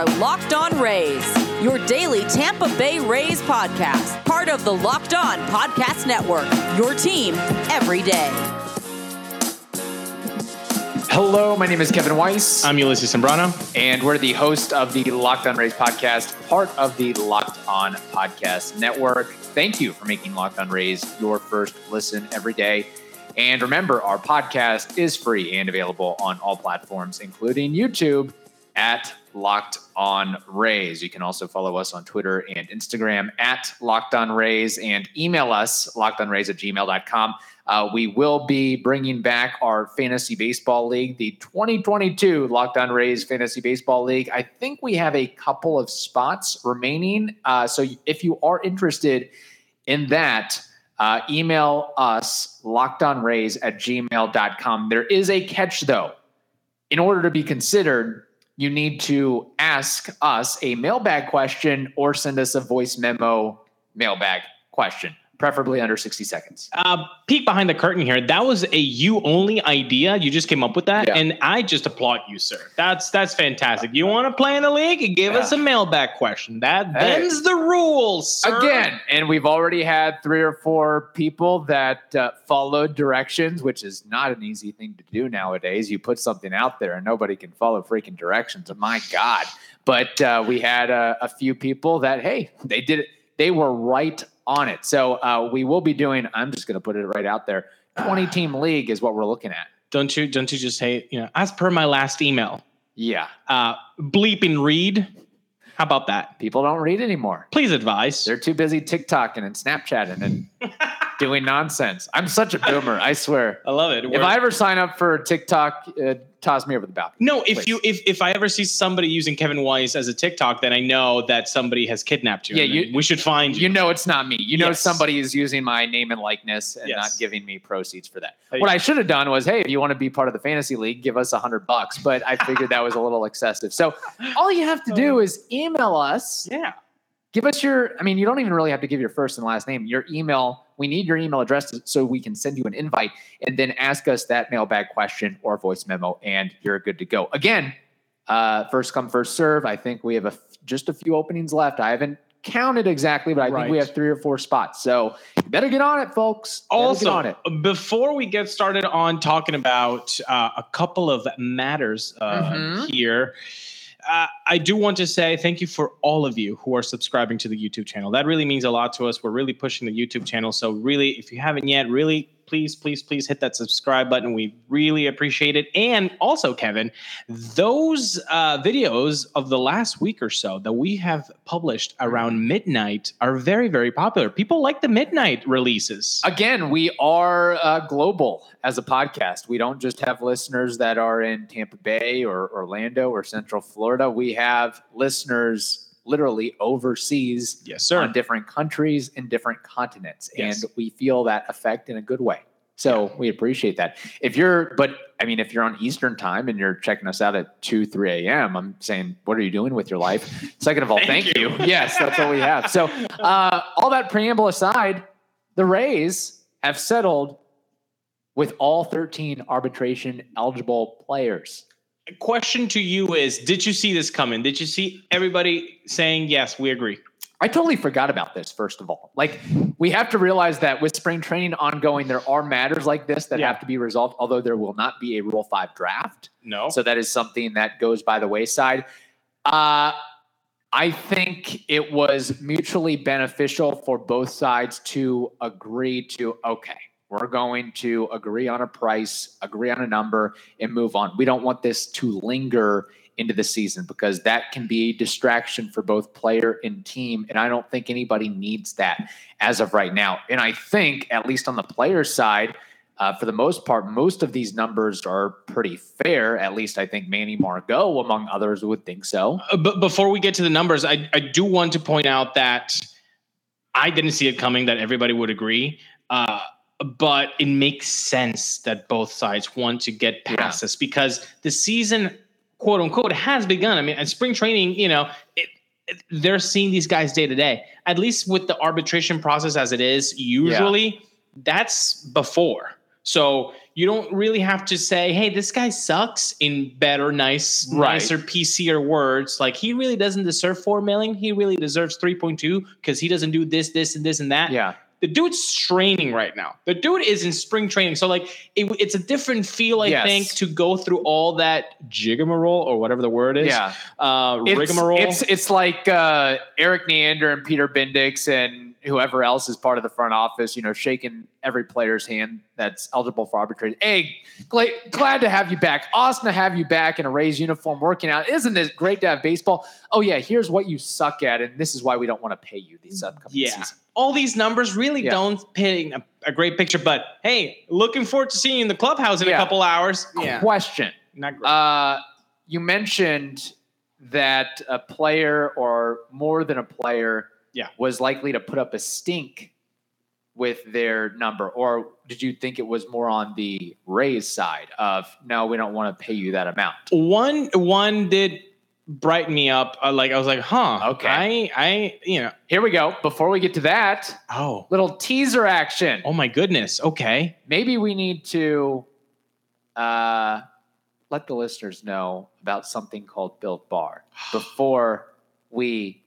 are Locked On Rays, your daily Tampa Bay Rays podcast, part of the Locked On Podcast Network, your team every day. Hello, my name is Kevin Weiss. I'm Ulysses Sembrano. And we're the host of the Locked On Rays podcast, part of the Locked On Podcast Network. Thank you for making Locked On Rays your first listen every day. And remember, our podcast is free and available on all platforms, including YouTube at Locked On Rays. You can also follow us on Twitter and Instagram at Locked On Rays and email us lockedonrays at gmail.com. Uh, we will be bringing back our fantasy baseball league, the 2022 Locked On Rays Fantasy Baseball League. I think we have a couple of spots remaining. Uh, so if you are interested in that, uh, email us lockedonrays at gmail.com. There is a catch, though. In order to be considered, you need to ask us a mailbag question or send us a voice memo mailbag question preferably under 60 seconds. Uh, peek behind the curtain here. That was a you only idea. You just came up with that, yeah. and I just applaud you, sir. That's that's fantastic. You want to play in the league? Give yeah. us a mailback question. That hey. bends the rules sir. again. And we've already had three or four people that uh, followed directions, which is not an easy thing to do nowadays. You put something out there and nobody can follow freaking directions. My God! But uh, we had a, a few people that hey, they did it. They were right on it. So uh, we will be doing. I'm just going to put it right out there. 20 team league is what we're looking at. Don't you? Don't you just say you know? As per my last email. Yeah. Uh, bleep and read. How about that? People don't read anymore. Please advise. They're too busy TikToking and Snapchatting and doing nonsense. I'm such a boomer. I swear. I love it. If I ever sign up for TikTok, uh, toss me over the balcony. No, if please. you if if I ever see somebody using Kevin Weiss as a TikTok, then I know that somebody has kidnapped you. Yeah, you, we should find you. You know it's not me. You know yes. somebody is using my name and likeness and yes. not giving me proceeds for that. what I should have done was, hey, if you want to be part of the fantasy league, give us a hundred bucks. But I figured that was a little excessive. So all you have to do is email us. Yeah. Give us your. I mean, you don't even really have to give your first and last name. Your email we need your email address so we can send you an invite and then ask us that mailbag question or voice memo, and you're good to go. Again, uh, first come, first serve. I think we have a, just a few openings left. I haven't counted exactly, but I right. think we have three or four spots. So you better get on it, folks. Also, on it. before we get started on talking about uh, a couple of matters uh, mm-hmm. here uh, I do want to say thank you for all of you who are subscribing to the YouTube channel. That really means a lot to us. We're really pushing the YouTube channel. So, really, if you haven't yet, really please, please, please hit that subscribe button. We really appreciate it. And also, Kevin, those uh, videos of the last week or so that we have published around midnight are very, very popular. People like the midnight releases. Again, we are uh, global as a podcast. We don't just have listeners that are in Tampa Bay or Orlando or Central Florida. We have listeners literally overseas yes, sir. on different countries in different continents. Yes. And we feel that effect in a good way. So yeah. we appreciate that. If you're, but I mean, if you're on Eastern time and you're checking us out at 2, 3 a.m., I'm saying, what are you doing with your life? Second of all, thank, thank you. you. yes, that's what we have. So, uh, all that preamble aside, the Rays have settled with all 13 arbitration eligible players question to you is did you see this coming? Did you see everybody saying yes we agree i totally forgot about this first of all. Like we have to realize that with spring training ongoing there are matters like this that yeah. have to be resolved although there will not be a rule 5 draft. No. So that is something that goes by the wayside. Uh I think it was mutually beneficial for both sides to agree to okay, we're going to agree on a price, agree on a number, and move on. We don't want this to linger into the season because that can be a distraction for both player and team. And I don't think anybody needs that as of right now. And I think, at least on the player side, uh, for the most part, most of these numbers are pretty fair. At least I think Manny Margot, among others, would think so. Uh, but before we get to the numbers, I, I do want to point out that I didn't see it coming that everybody would agree. Uh, but it makes sense that both sides want to get past yeah. this because the season, quote unquote, has begun. I mean, and spring training, you know, it, it, they're seeing these guys day to day. At least with the arbitration process as it is, usually yeah. that's before. So you don't really have to say, "Hey, this guy sucks" in better, nice, Right. nicer, PCer words. Like he really doesn't deserve four million. He really deserves three point two because he doesn't do this, this, and this and that. Yeah. The dude's training right now. The dude is in spring training, so like it, it's a different feel, I Yes. think, to go through all that jigamarole or whatever the word is. Yeah. uh, It's, rigmarole. it's it's like uh, Erik Neander and Peter Bendix and whoever else is part of the front office, you know, shaking every player's hand that's eligible for arbitration. Hey, glad, glad to have you back. Awesome to have you back in a Rays uniform working out. Isn't it great to have baseball? Oh yeah, here's what you suck at, and this is why we don't want to pay you these upcoming yeah. season. All these numbers really Yeah. don't paint a, a great picture, but hey, looking forward to seeing you in the clubhouse in Yeah. a couple hours. Yeah, Question. not great. Uh, you mentioned that a player or more than a player Yeah. was likely to put up a stink with their number, or did you think it was more on the Rays side of no, we don't want to pay you that amount? one one did brighten me up. Uh, like I was like, huh. Okay. I I you know. Here we go. Before we get to that, Oh. little teaser action. Oh my goodness. Okay. Maybe we need to uh, let the listeners know about something called Built Bar before we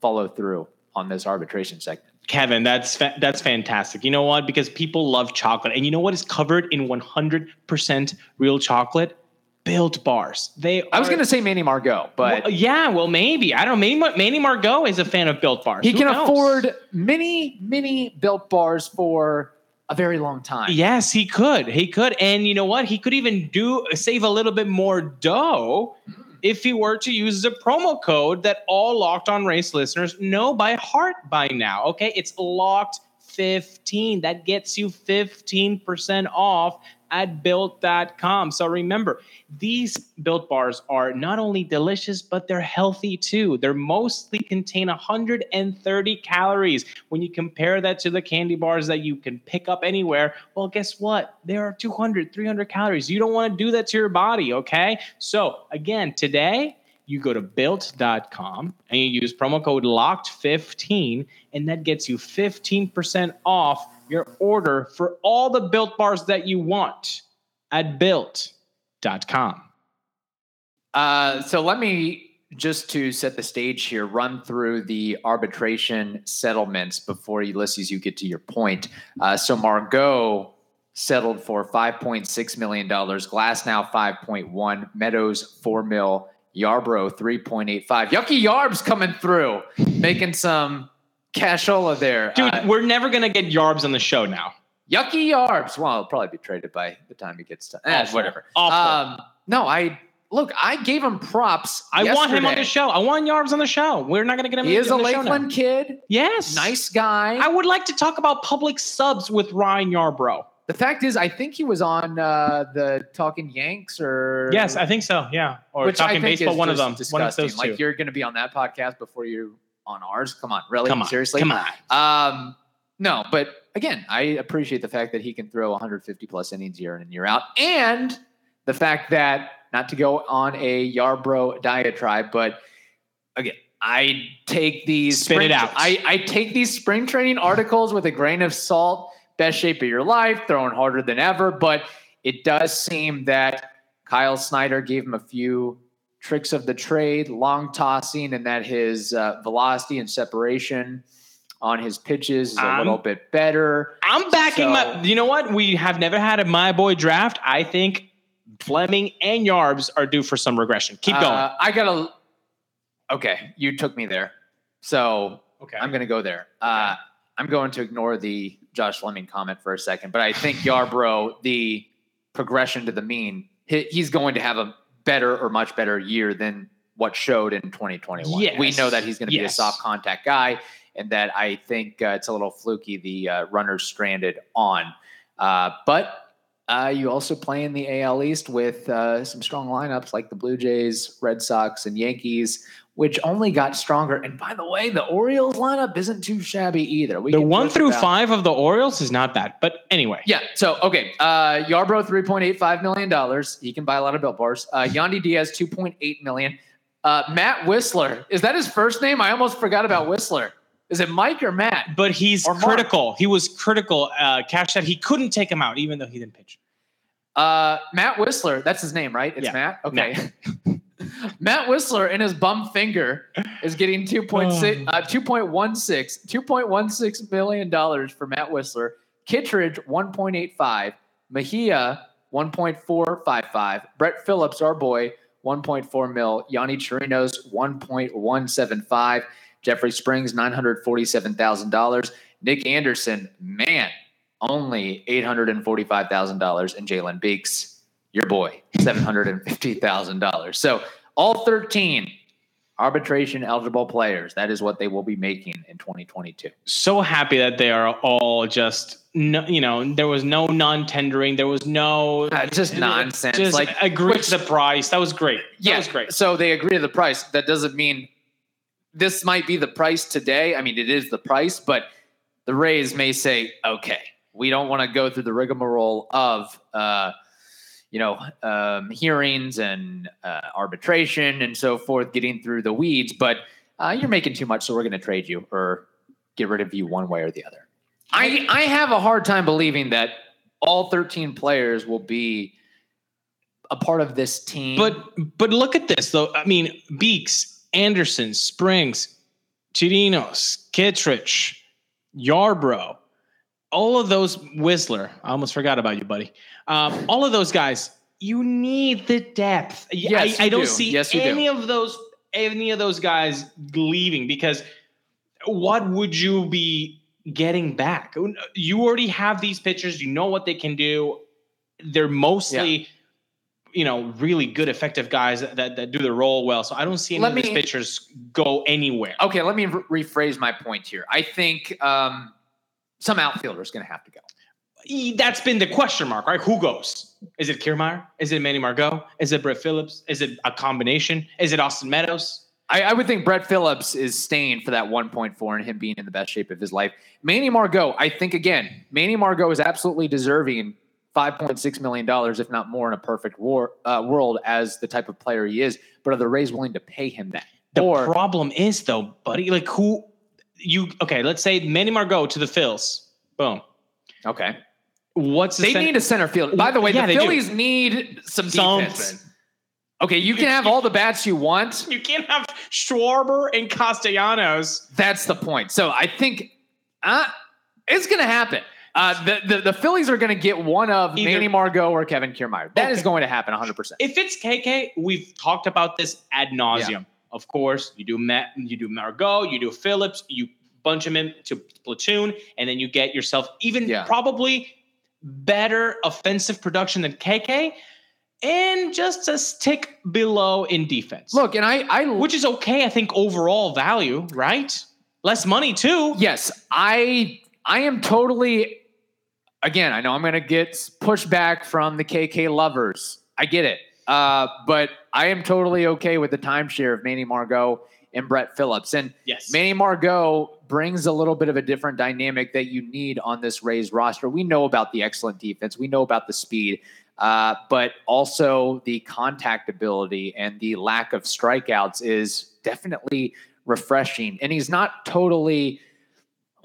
follow through on this arbitration segment. Kevin, that's fa- that's fantastic. You know what? Because people love chocolate, and you know what is covered in 100% real chocolate? Built bars. They. I was going to say Manny Margot, but Well, yeah, well, maybe I don't. know. Manny, Manny Margot is a fan of Built bars. he Who can knows? afford many, many built bars for a very long time. Yes, he could. He could, and you know what? He could even do save a little bit more dough if he were to use the promo code that all Locked On Rays listeners know by heart by now. Okay, it's locked. 15 that gets you 15% off at built.com so remember these built bars are not only delicious but they're healthy too. They're mostly contain 130 calories. When you compare that to the candy bars that you can pick up anywhere well guess what? There are 200 300 calories. You don't want to do that to your body okay? So again today you go to built.com and you use promo code locked15 and that gets you 15% off your order for all the built bars that you want at built.com. Uh, so let me just to set the stage here, run through the arbitration settlements before Ulysses, you get to your point. Uh, so Margot settled for five point six million dollars, Glasnow five point one, Meadows four mil, Yarbrough three point eight five. Yucky Yarb's coming through, making some cashola there, Dude, Uh, we're never going to get Yarbs on the show now. Yucky Yarbs. Well, he'll probably be traded by the time he gets to eh, whatever. Awful. Um, no, I look. I gave him props. I want him on the show. I want Yarbs on the show. We're not going to get him He is a on the show now. Lakeland kid, Yes. nice guy. I would like to talk about Publix subs with Ryan Yarbrough. the fact is, I think he was on uh, the Talking Yanks or Yes, I think so. Yeah. Or which talking baseball, one of them. One of Disgusting. those two. Like you're going to be on that podcast before you on ours. Come on, really? Come on. Seriously? Come on. Um, no, but again, I appreciate the fact that he can throw 150 plus innings year in and year out, and the fact that not to go on a Yarbrough diatribe, but again, I take these Spit it out. I, I take these spring training articles with a grain of salt. Best shape of your life, throwing harder than ever, but it does seem that Kyle Snyder gave him a few tricks of the trade, long tossing, and that his uh, velocity and separation on his pitches is a Um, little bit better. I'm backing So- my. You know what? We have never had a my boy draft. I think Fleming and Yarbs are due for some regression. Keep going. Uh, I gotta. Okay, you took me there, so okay. I'm gonna go there. Uh, I'm going to ignore the Josh Fleming comment for a second, but I think Yarbrough, the progression to the mean, he, he's going to have a better or much better year than what showed in 2021. We know that he's going to be a soft contact guy, and that I think uh, it's a little fluky the uh, runners stranded on. Uh, but uh, you also play in the AL East with uh, some strong lineups like the Blue Jays, Red Sox, and Yankees, which only got stronger. And by the way, the Orioles lineup isn't too shabby either. We the one through five of the Orioles is not bad. But anyway, Yeah. So okay, uh, Yarbrough three point eight five million dollars. He can buy a lot of built bars. Uh, Yandy Diaz two point eight million. Uh, Matt Wisler is that his first name? I almost forgot about Wisler. Is it Mike or Matt? but he's Or Mark. critical. He was critical. Uh, Cash said he couldn't take him out, even though he didn't pitch. Uh, Matt Wisler, that's his name, right? It's Yeah, Matt. Okay. Matt Wisler in his bum finger is getting 2.6 uh, 2.16 2.16 million dollars for Matt Wisler. Kittredge 1.85, Mejia 1.455, Brett Phillips, our boy, 1.4 mil, Yonny Chirinos 1.175, Jeffrey Springs $947,000, Nick Anderson, man, only $845,000, and Jalen Beeks, your boy, $750,000. So all 13 arbitration eligible players, that is what they will be making in 2022. So happy that they are all just no, you know, there was no non-tendering, there was no Uh, just nonsense. Just like agree which- to the price. That was great. That yeah, was great. So they agree to the price. That doesn't mean this might be the price today. I mean, it is the price, but the Rays may say, okay, we don't want to go through the rigmarole of, uh, you know, um, hearings and uh, arbitration and so forth, getting through the weeds, but uh, you're making too much, so we're going to trade you or get rid of you one way or the other. I, I have a hard time believing that all 13 players will be a part of this team. But but look at this though. I mean, Beeks, Anderson, Springs, Chirinos, Kittredge, Yarbrough, all of those Wisler. I almost forgot about you, buddy. Um, all of those guys. You need the depth. Yes, I, I don't do. see Yes, you do. any of those any of those guys leaving because what would you be getting back? You already have these pitchers. You know what they can do. They're mostly, you know, really good, effective guys that, that, that do the role well. So I don't see any Let of these me- pitchers go anywhere. okay, let me re- rephrase my point here. I think um, some outfielder is going to have to go. That's been the question mark, right? Who goes? Is it Kiermaier? Is it Manny Margot? Is it Brett Phillips? Is it a combination? Is it Austin Meadows? I, I would think Brett Phillips is staying for that 1.4 and him being in the best shape of his life. Manny Margot, I think again, Manny Margot is absolutely deserving 5.6 million dollars, if not more, in a perfect war, uh, world as the type of player he is. But are the Rays willing to pay him that? The or problem is though, buddy, like who you okay, let's say Manny Margot to the Phils. Boom. okay, What's the they cen- need a center field. By the way, Yeah, the they do. Phillies need some Some- defense. Okay, you can have all the bats you want. you can't have Schwarber and Castellanos. That's the point. So I think uh, it's going to happen. Uh, the, the the Phillies are going to get one of Either- Manny Margot or Kevin Kiermaier. That is Okay. going to happen 100. percent If it's KK, we've talked about this ad nauseum. Of course, you do Matt, you do Margot, you do Phillips, you bunch them into platoon, and then you get yourself even Yeah. probably better offensive production than KK, and just a tick below in defense. Look, and I I which is okay, I think overall value, right? Less money too. yes, I I am totally. Again, I know I'm going to get pushback from the KK lovers. I get it, uh, but I am totally okay with the timeshare of Manny Margot and Brett Phillips. And Yes. Manny Margot brings a little bit of a different dynamic that you need on this Rays roster. We know about the excellent defense, we know about the speed, uh, but also the contact ability and the lack of strikeouts is definitely refreshing. And he's not totally.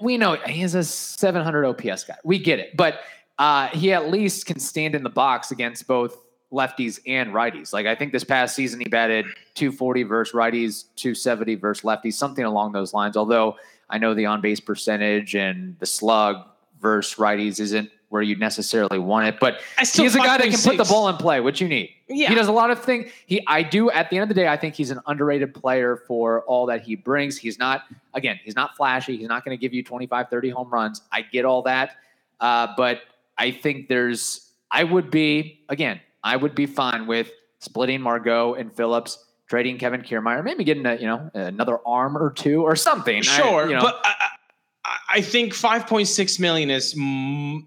We know he's a 700 OPS guy. We get it, but uh, he at least can stand in the box against both lefties and righties. Like I think this past season he batted 240 versus righties, 270 versus lefties, something along those lines. Although I know the on base percentage and the slug versus righties isn't where you necessarily want it, but he's a guy that can put the ball in play, which you need. Yeah. He does a lot of things. He I do at the end of the day, I think he's an underrated player for all that he brings. He's not again, he's not flashy. He's not going to give you 25, 30 home runs. I get all that. Uh, but I think there's I would be again, I would be fine with splitting Margot and Phillips, trading Kevin Kiermaier, maybe getting a, you know, another arm or two or something. I- Sure, you know, but I, I, I think 5.6 million is mm,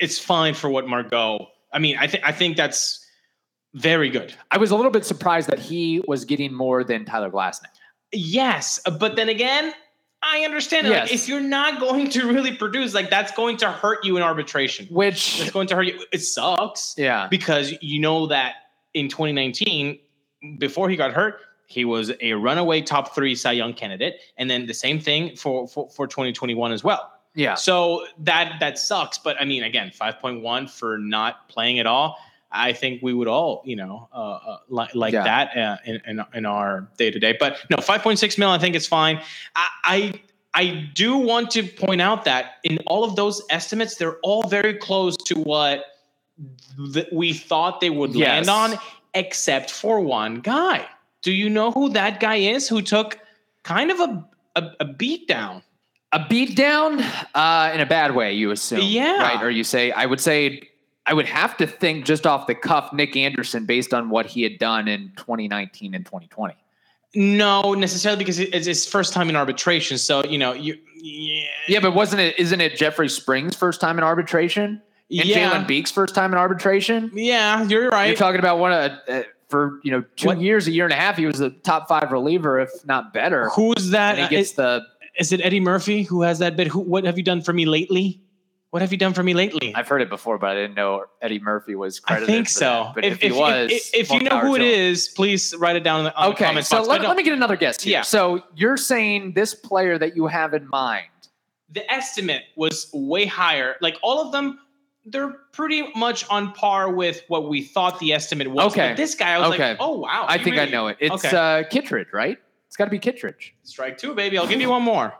it's fine for what Margot. I mean, I think I think that's very good. I was a little bit surprised that he was getting more than Tyler Glasnow. Yes, but then again, I understand. it. Like, Yes. if you're not going to really produce, like that's going to hurt you in arbitration. Which It's going to hurt you. It sucks yeah. because you know that in 2019, before he got hurt, he was a runaway top three Cy Young candidate, and then the same thing for for, for 2021 as well. Yeah. So that that sucks. But I mean, again, 5.1 for not playing at all. I think we would all, you know, uh, uh, like like Yeah. that uh, in, in in our day to day. But no, 5.6 mil. I think it's fine. I, I I do want to point out that in all of those estimates, they're all very close to what th- we thought they would Yes. land on, except for one guy. Do you know who that guy is? Who took kind of a a, a beat down? A beat down uh, in a bad way, you assume. Yeah. Right. Or you say, I would say, I would have to think just off the cuff, Nick Anderson, based on what he had done in 2019 and 2020. No, necessarily because it's his first time in arbitration. So you know, you yeah, Yeah, but wasn't it? Isn't it Jeffrey Springs' first time in arbitration and yeah, Jalen Beek's first time in arbitration? yeah. You're right. You're talking about one of uh, for you know two What- years, a year and a half. He was the top five reliever, if not better. Who's that? And he gets Is, the. is it Eddie Murphy who has that bit? Who? What have you done for me lately? What have you done for me lately? I've heard it before, but I didn't know Eddie Murphy was credited. I think so. that. But if, he was, if, if you know who it is, please write it down in the, the Okay, comments so let, let me get another guess here. Yeah. So you're saying this player that you have in mind? the estimate was way higher. Like all of them, they're pretty much on par with what we thought the estimate was. Okay. But this guy, I was Okay. like, oh wow. I think I know it. It's Okay. uh, Kittredge, right? It's got to be Kittredge. Strike two, baby. I'll give you one more.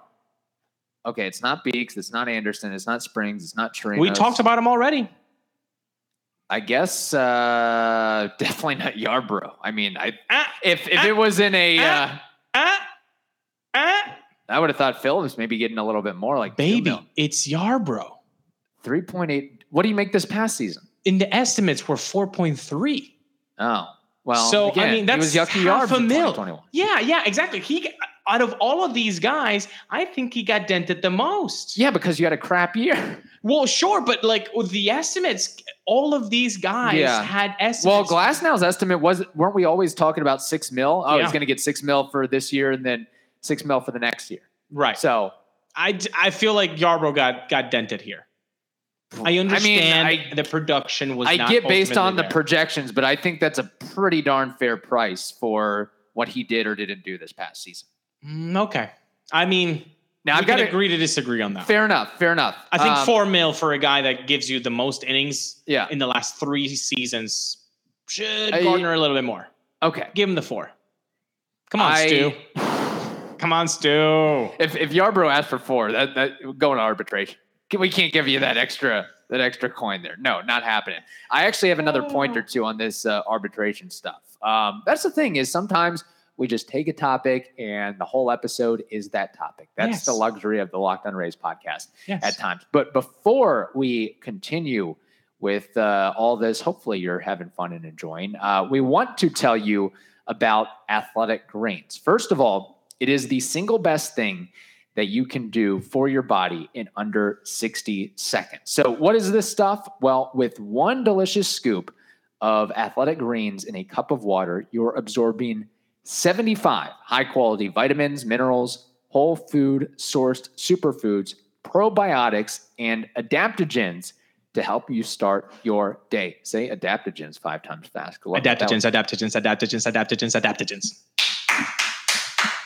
Okay, it's not Beeks. It's not Anderson. It's not Springs. It's not Chirinos. We talked about him already. I guess uh, definitely not Yarbrough. I mean, I Ah, if if Ah. it was in a, uh, Ah. ah. I would have thought Phil was maybe getting a little bit more like Baby, it's Yarbrough. three point eight. What do you make this past season? In the estimates were 4.3. Oh, well. So, I mean, that's he was Yucky half a mil. Yeah, yeah, exactly. He out of all of these guys, I think he got dented the most. Yeah, because you had a crap year. Well, sure, but like with the estimates, all of these guys Yeah. had estimates. Well, Glasnow's estimate was weren't we always talking about six mil? Oh, Yeah. he's going to get six mil for this year and then six mil for the next year. right. So I I feel like Yarbrough got got dented here. I understand I, mean, the production was. I not get based on the projections, but I think that's a pretty darn fair price for what he did or didn't do this past season. Mm, okay, I mean, Now I've got to agree to disagree on that. fair enough, fair enough. I think Um, four mil for a guy that gives you the most innings Yeah. in the last three seasons should Uh, garner a little bit more. Okay. Give him the four. Come on, I- Stu. Come on, Stu. If if Yarbrough asked for four, that that going to arbitration. We can't give you that extra that extra coin there. No, not happening. I actually have another point or two on this uh, arbitration stuff. Um, that's the thing is sometimes we just take a topic and the whole episode is that topic. That's Yes. the luxury of the Locked On Rays podcast Yes. at times. But before we continue with uh, all this, hopefully you're having fun and enjoying. Uh, we want to tell you about Athletic Greens. First of all, it is the single best thing that you can do for your body in under 60 seconds. So, what is this stuff? Well, with one delicious scoop of Athletic Greens in a cup of water, you're absorbing 75 high quality vitamins, minerals, whole food sourced superfoods, probiotics, and adaptogens to help you start your day. Say adaptogens five times fast. Love that. That was- Adaptogens, adaptogens, adaptogens, adaptogens, adaptogens.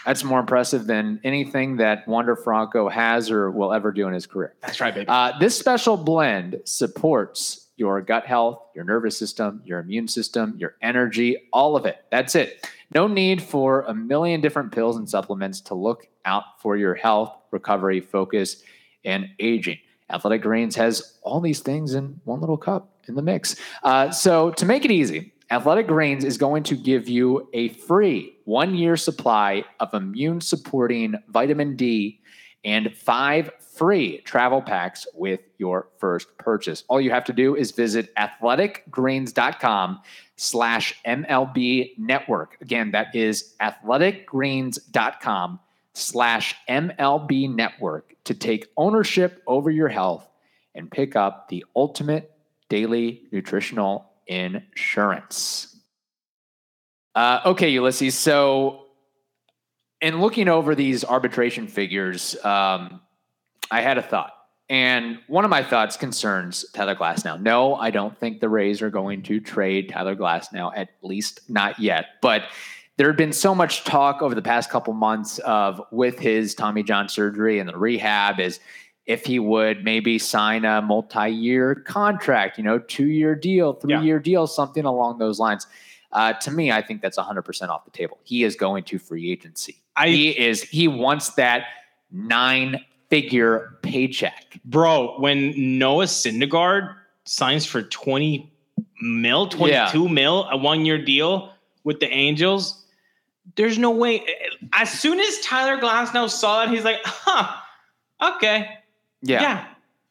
That's more impressive than anything that Wander Franco has or will ever do in his career. That's right, baby. Uh, this special blend supports your gut health, your nervous system, your immune system, your energy, all of it. That's it. No need for a million different pills and supplements to look out for your health, recovery, focus, and aging. Athletic Greens has all these things in one little cup in the mix. Uh, so, to make it easy, Athletic Greens is going to give you a free one year supply of immune supporting vitamin D and five free travel packs with your first purchase. All you have to do is visit athleticgreens.com slash MLB network. Again, that is athleticgreens.com slash MLB network to take ownership over your health and pick up the ultimate daily nutritional insurance. Uh, okay, Ulysses. So, in looking over these arbitration figures, um, I had a thought. And one of my thoughts concerns Tyler Glasnow. No, I don't think the Rays are going to trade Tyler Glasnow, at least not yet. But there had been so much talk over the past couple months of with his Tommy John surgery and the rehab is if he would maybe sign a multi-year contract, you know, two-year deal, three-year deal, something along those lines. Uh, to me, I think that's 100% off the table. He is going to free agency. I- he is. He wants that nine-figure paycheck. Bro, when Noah Syndergaard signs for 20 mil, 22 mil, a one year deal with the Angels, there's no way. As soon as Tyler Glasnow saw it, he's like, huh, okay. Yeah.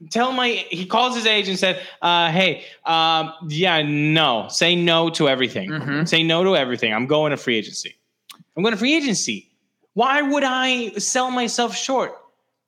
Tell my, he calls his agent and said, uh, hey, um, yeah, no, say no to everything. Mhm. Say no to everything. I'm going to free agency. I'm going to free agency. Why would I sell myself short?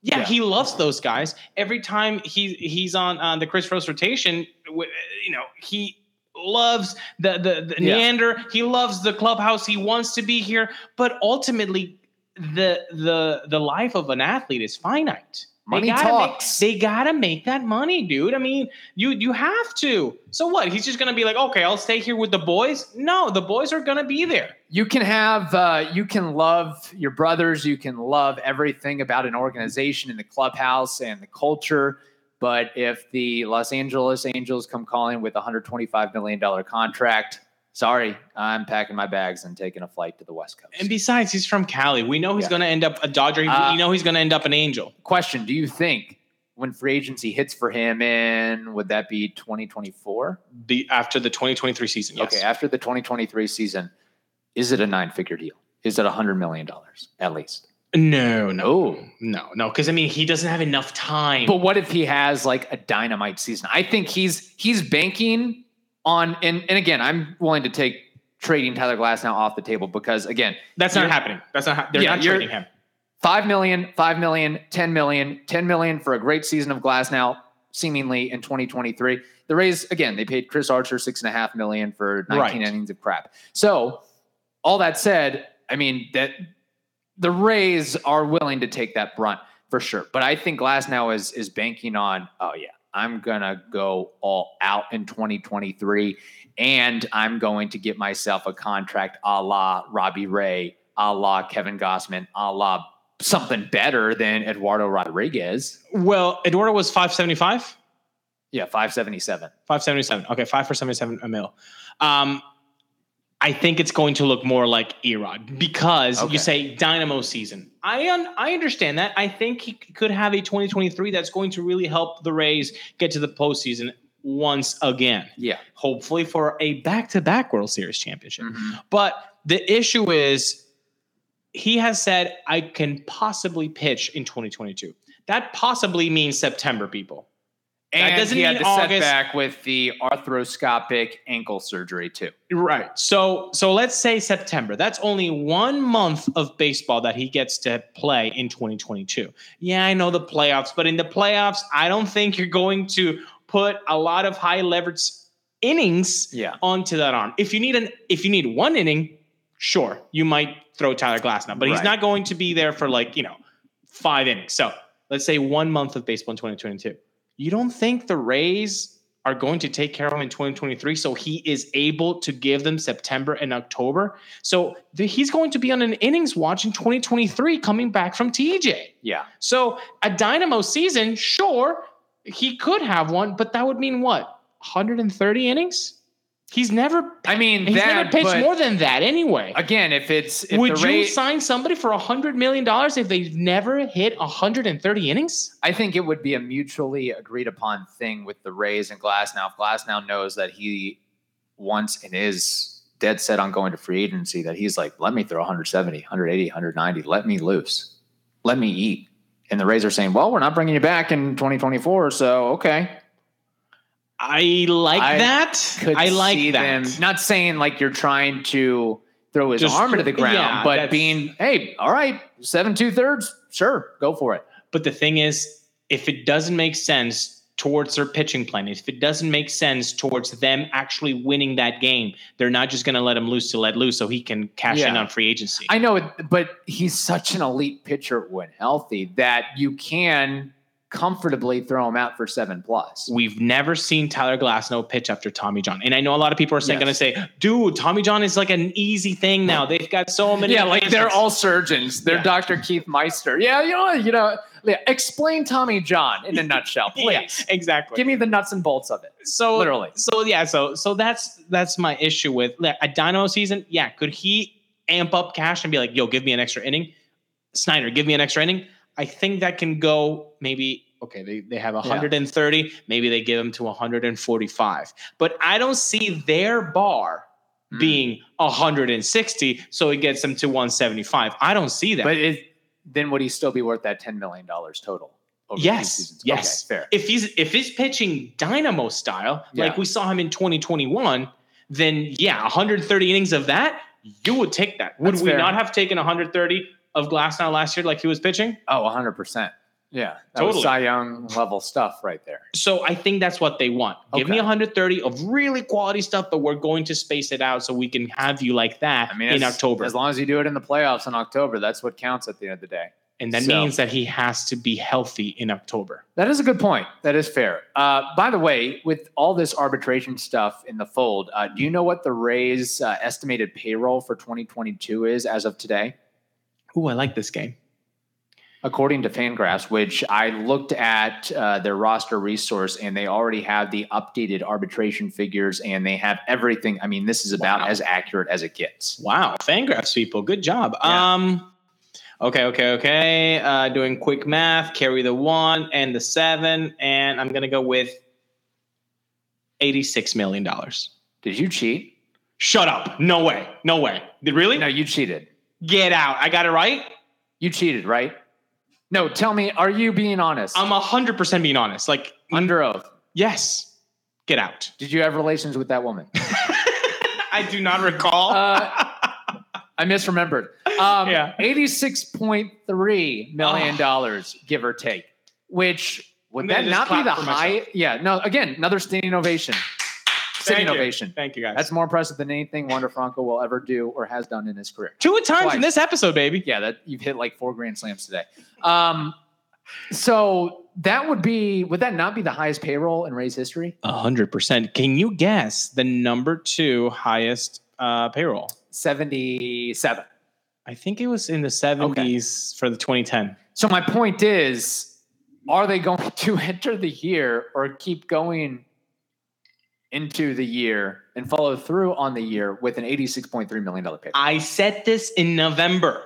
Yeah, Yeah. he loves those guys. Every time he he's on uh, the Chris Rose rotation, you know, he loves the the, the Yeah. Neander. He loves the clubhouse. He wants to be here, but ultimately, the the the life of an athlete is finite. Money gotta talks. Make, they gotta make that money, dude. I mean, you you have to. So what? He's just gonna be like, okay, I'll stay here with the boys. No, the boys are gonna be there. you can have uh, you can love your brothers you can love everything about an organization and the clubhouse and the culture but if the los angeles angels come calling with a 125 million dollar contract sorry i'm packing my bags and taking a flight to the west coast And besides, he's from Cali. We know he's Yeah. gonna end up a Dodger. Uh, we know he's gonna end up an Angel. question do you think when free agency hits for him in would that be 2024 Be after the 2023 season. Yes. okay after the 2023 season is it a nine figure deal is it a hundred million dollars at least No, no, Oh. no, no. Because I mean, he doesn't have enough time. But what if he has like a dynamite season? I think he's he's banking on and and again, I'm willing to take trading Tyler Glasnow off the table because again, That's not happening. That's not. Ha- they're Yeah, not trading him. 5 million, 5 million, 10 million, 10 million for a great season of Glasnow, seemingly in 2023. The Rays, again, they paid Chris Archer six and a half million for 19 Right. innings of crap. So all that said, I mean that the Rays are willing to take that brunt for sure. But I think Glasnow is is banking on, oh yeah, I'm gonna go all out in 2023, and I'm going to get myself a contract a la Robbie Ray, a la Kevin Gausman, a la something better than Eduardo Rodriguez. Well, Eduardo was 575. Yeah, 577. 577. Okay, five for 77 a mil. Um, I think it's going to look more like Erod because Okay. you say Dynamo season. I un- I understand that. I think he could have a 2023 that's going to really help the Rays get to the postseason once again. Yeah. Hopefully for a back-to-back World Series championship. Mhm. But the issue is, he has said, I can possibly pitch in 2022. That possibly means September, people. And that doesn't he had mean the August- setback with the arthroscopic ankle surgery too. Right. So so let's say September. That's only one month of baseball that he gets to play in 2022. Yeah, I know the playoffs, but in the playoffs, I don't think you're going to put a lot of high leverage innings Yeah. onto that arm. If you need an if you need one inning, sure, you might throw Tyler Glasnow, but he's not going to be there for like, you know, five innings. So let's say one month of baseball in 2022. You don't think the Rays are going to take care of him in 2023 so he is able to give them September and October? So the, he's going to be on an innings watch in 2023 coming back from TJ. Yeah. So a dynamo season, sure, he could have one, but that would mean what? 130 innings? He's never I mean, he's that, never pitched more than that anyway. Again, if it's if Would the you Rays, sign somebody for $100 million if they've never hit 130 innings? I think it would be a mutually agreed upon thing with the Rays and Glass. Now, if Glasnow knows that he wants and is dead set on going to free agency, that he's like, let me throw 170, 180, 190, let me loose, let me eat. And the Rays are saying, well, we're not bringing you back in 2024, so okay. I like I that. I like that. them not saying like you're trying to throw his Just- arm into the ground, yeah, but being, hey, all right, seven two thirds, sure, go for it. But the thing is, if it doesn't make sense towards their pitching plan, if it doesn't make sense towards them actually winning that game, they're not just going to let him loose to let loose so he can cash in on free agency. I know, it, but he's such an elite pitcher when healthy that you can comfortably throw him out for seven plus. We've never seen Tyler Glasnow pitch after Tommy John. And I know a lot of people are Yes. going to say, dude, Tommy John is like an easy thing now. They've got so many. Yeah, like they're all surgeons. They're Yeah. Dr. Keith Meister. Yeah, you know, you know. Yeah, explain Tommy John in a nutshell, Yeah, please. exactly. Give me the nuts and bolts of it. so Literally. So yeah, so so that's that's my issue with like, a dynamo season. Yeah, could he amp up cash and be like, "Yo, give me an extra inning"? Snyder, give me an extra inning. I think that can go maybe. Okay, they, they have 130. Maybe they give them to 145. But I don't see their bar Mm. being 160, so it gets them to 175. I don't see that. But it, then would he still be worth that $10 million total? Over Yes, yes. Okay, fair. if he's if he's pitching dynamo style Yeah. like we saw him in 2021 then yeah 130 innings of that you would take that would That's we fair. not have taken 130 of Glasnow last year like he was pitching Oh, 100%. Yeah. That was Totally. Cy Young level stuff right there. so i think that's what they want give me Okay. 130 of really quality stuff but we're going to space it out so we can have you like that I mean, in as- october As long as you do it in the playoffs in October, that's what counts at the end of the day. and that so- means that he has to be healthy in october That is a good point. That is fair. Uh, by the way, with all this arbitration stuff in the fold, uh, do you know what the Rays' uh, estimated payroll for 2022 is as of today? Ooh, i like this game According to Fangraphs, which I looked at uh, their roster resource, and they already have the updated arbitration figures, and they have everything. I mean, this is about Wow. as accurate as it gets. Wow, Fangraphs people, good job. Yeah. Um, okay, okay, okay. Uh, doing quick math, carry the one and the seven, and I'm gonna go with eighty-six million dollars. Did you cheat? Shut up! No way! No way! Did really? No, you cheated. Get out! I got it right. You cheated, right? No, tell me, are you being honest? I'm hundred percent being honest. Like, under oath. yes, get out. Did you have relations with that woman? I do not recall. Uh, I misremembered. Um, Yeah. eighty-six point three million dollars, give or take. Which would that not be the high? myself. Yeah. No. Again, another standing ovation. Standing Thank you. ovation. Thank you, guys. That's more impressive than anything Wander Franco will ever do or has done in his career. two times Twice. in this episode, baby. Yeah, that you've hit like four grand slams today. Um, so that would be would that not be the highest payroll in Rays history? A hundred percent. Can you guess the number two highest uh, payroll? Seventy-seven. I think it was in the seventies for the 2010. So my point is, are they going to enter the year or keep going into the year and follow through on the year with an $86.3 million payroll? I said this in November.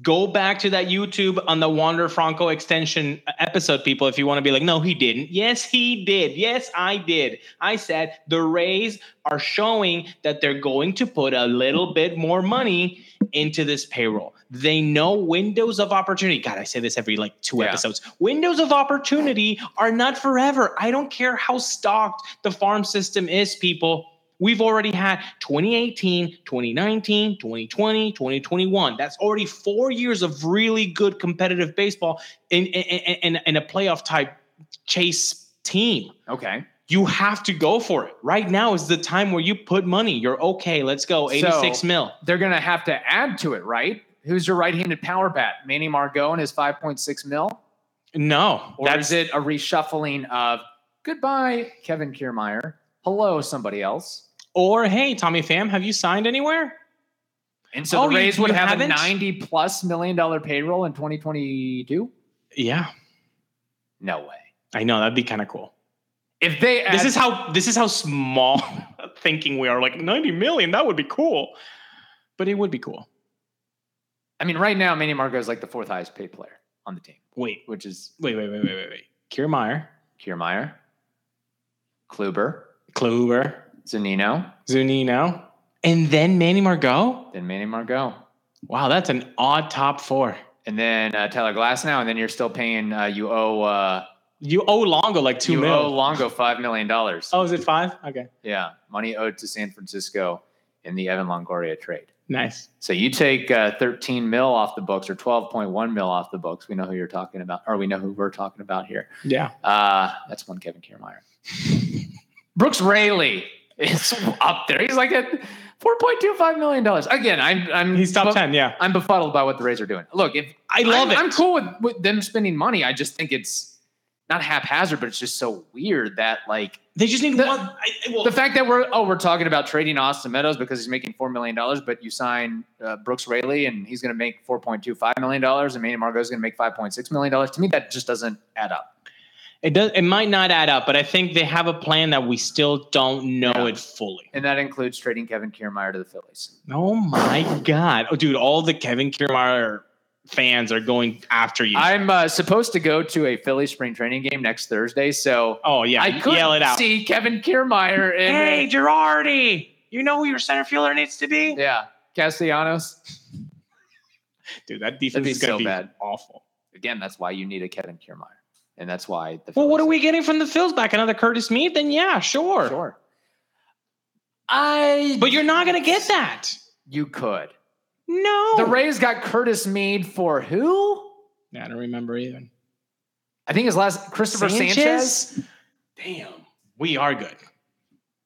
Go back to that YouTube on the Wander Franco extension episode, people, if you want to be like, no, he didn't. Yes, he did. Yes, I did. I said the Rays are showing that they're going to put a little bit more money into this payroll. They know windows of opportunity. God, I say this every like two Yeah. episodes. Windows of opportunity are not forever. I don't care how stocked the farm system is, people. We've already had 2018, 2019, 2020, 2021. That's already four years of really good competitive baseball in, in, in, in a playoff type chase team. Okay. You have to go for it. Right now is the time where you put money. You're okay. Let's go. 86 So- mil. They're going to have to add to it, right? Who's your right handed power bat? Manny Margot and his 5.6 mil? No, Or is it a reshuffling of goodbye, Kevin Kiermaier? Hello, somebody else. or hey, Tommy Pham, have you signed anywhere? And so Oh, the you- Rays would you have haven't? a 90 plus million dollar payroll in 2022? Yeah, No way. I know that'd be kind of cool. If they add, this is how this is how small thinking we are. Like 90 million, that would be cool. But it would be cool. I mean, right now, Manny Margot is like the fourth highest paid player on the team, Wait, which is wait, wait, wait, wait, wait, wait. Kiermaier, Kiermaier, Kluber, Kluber, Zanino, Zunino, and then Manny Margot. then Manny Margot. Wow, that's an odd top four. And then uh, Tyler Glasnow, and then you're still paying. Uh, you owe uh, You owe Longo like two you mil. owe Longo five million dollars. oh, is it five? Okay, Yeah, money owed to San Francisco in the Evan Longoria trade. Nice. So you take uh, 13 mil off the books or 12.1 mil off the books. We know who you're talking about, or we know who we're talking about here. Yeah. Uh, that's one Kevin Kiermaier. Brooks Raley is up there. He's like at 4.25 million dollars. Again, I'm I'm He's top bef- 10. Yeah. I'm befuddled by what the Rays are doing. Look, if I love I'm, it. I'm cool with, with them spending money. I just think it's not haphazard, but it's just so weird that like They just need The- one. I, well, the fact that we're oh we're talking about trading Austin Meadows because he's making four million dollars, but you sign uh, Brooks Raley and he's going to make four point two five million dollars, and Manny Margot is going to make five point six million dollars. To me, that just doesn't add up. it does. It might not add up, but I think they have a plan that we still don't know Yeah. it fully. And that includes trading Kevin Kiermaier to the Phillies. Oh my god, oh dude! All the Kevin Kiermaier fans are going after you. I'm uh, supposed to go to a Philly spring training game next Thursday, so oh yeah, I could yell it out. see Kevin Kiermaier in Hey, Girardi, you know who your center fielder needs to be? yeah Castellanos. Dude, that defense is going to so be bad. awful. Again, that's why you need a Kevin Kiermaier, and that's why the Well, what are we getting from the Phils back? Another Curtis Mead? Then yeah, sure. Sure. I But you're not going to get that. you could. No. The Rays got Curtis Mead for who? Yeah, I don't remember even. I think his last Christopher Sanchez. Damn. We are good.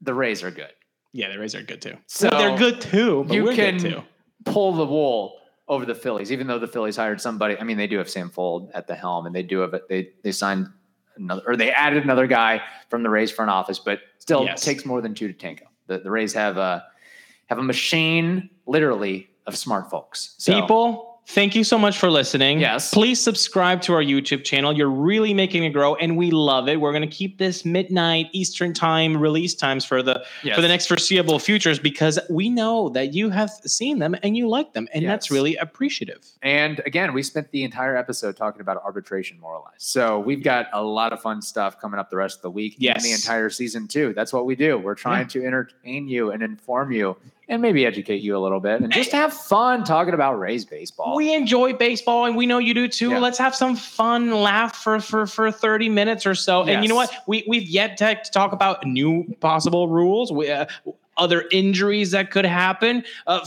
The Rays are good. Yeah, the Rays are good too. So, well, they're good too, but you we're can good too. pull the wool over the Phillies, even though the Phillies hired somebody. I mean, they do have Sam Fuld at the helm, and they do have it. They they signed another, or they added another guy from the Rays front office, but still Yes. takes more than two to tango. The, the Rays have a have a machine, literally, of smart folks. So, People, thank you so much for listening. Yes. Please subscribe to our YouTube channel. You're really making it grow, and we love it. We're going to keep this midnight Eastern time release times for the Yes. for the next foreseeable futures because we know that you have seen them and you like them, and that's really appreciative. And again, we spent the entire episode talking about arbitration, more or less. So we've got a lot of fun stuff coming up the rest of the week Yes. and the entire season too. That's what we do. We're trying to entertain you and inform you and maybe educate you a little bit and just have fun talking about Rays baseball. We enjoy baseball, and we know you do too. Yeah. Let's have some fun, laugh for for for thirty minutes or so. And you know what? We we've yet to, to talk about new possible rules. We, uh, other injuries that could happen. Uh,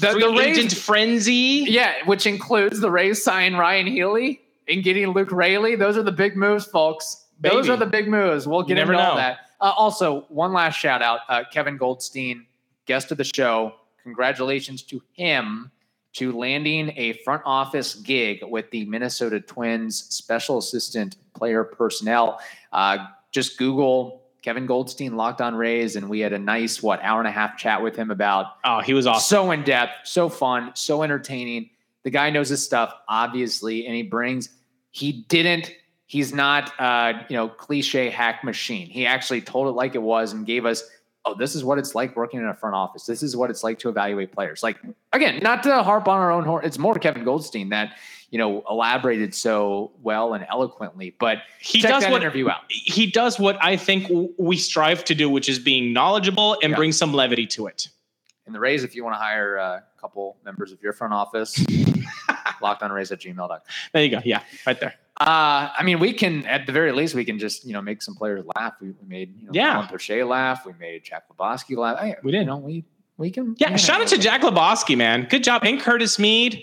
The- the Rays- agent frenzy. yeah, which includes the Rays sign Ryan Healy and getting Luke Raley. Those are the big moves, folks. Those are the big moves. We'll get into all know. that. Uh, also, one last shout out uh, Kevin Goldstein, guest of the show. Congratulations to him to landing a front office gig with the Minnesota Twins special assistant player personnel. Uh, just Google Kevin Goldstein locked on Rays, and we had a nice, what, hour and a half chat with him about Oh, he was awesome. so in depth, so fun, so entertaining. The guy knows his stuff, obviously, and he brings. He didn't. He's not, uh, you know, cliche hack machine. He actually told it like it was and gave us, oh, this is what it's like working in a front office. This is what it's like to evaluate players. Like again, not to harp on our own horn. It's more Kevin Goldstein that you know elaborated so well and eloquently. But He does that what interview out. he does what I think we strive to do, which is being knowledgeable and Yeah. bring some levity to it. In the Rays, if you want to hire a couple members of your front office, lockedonrays at gmail.com. There you go. Yeah, right there. Uh, I mean, we can at the very least we can just you know make some players laugh. We, we made you know, Yeah. Poche laugh. We made Jack Lebowski laugh. I, We didn't. You know, we we can. Yeah, can shout out to Jack Lebowski, man. Good job. And Curtis Mead.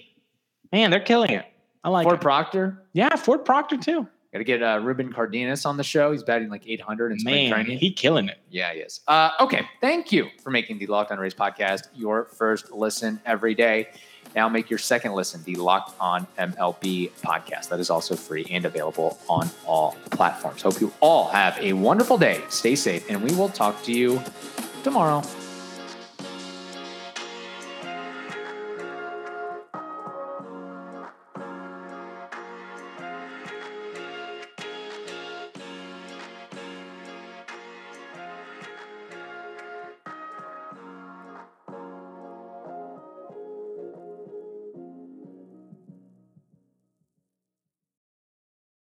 Man, they're killing it. I like Ford it. Proctor. Yeah, Ford Proctor too. Got to get uh, Ruben Cardenas on the show. He's batting like 800 in spring Man, training. he killing it. Yeah, he is. Uh, okay, thank you for making the Locked On Rays podcast your first listen every day. Now make your second listen the Locked On MLB podcast. That is also free and available on all platforms. Hope you all have a wonderful day. Stay safe, and we will talk to you tomorrow.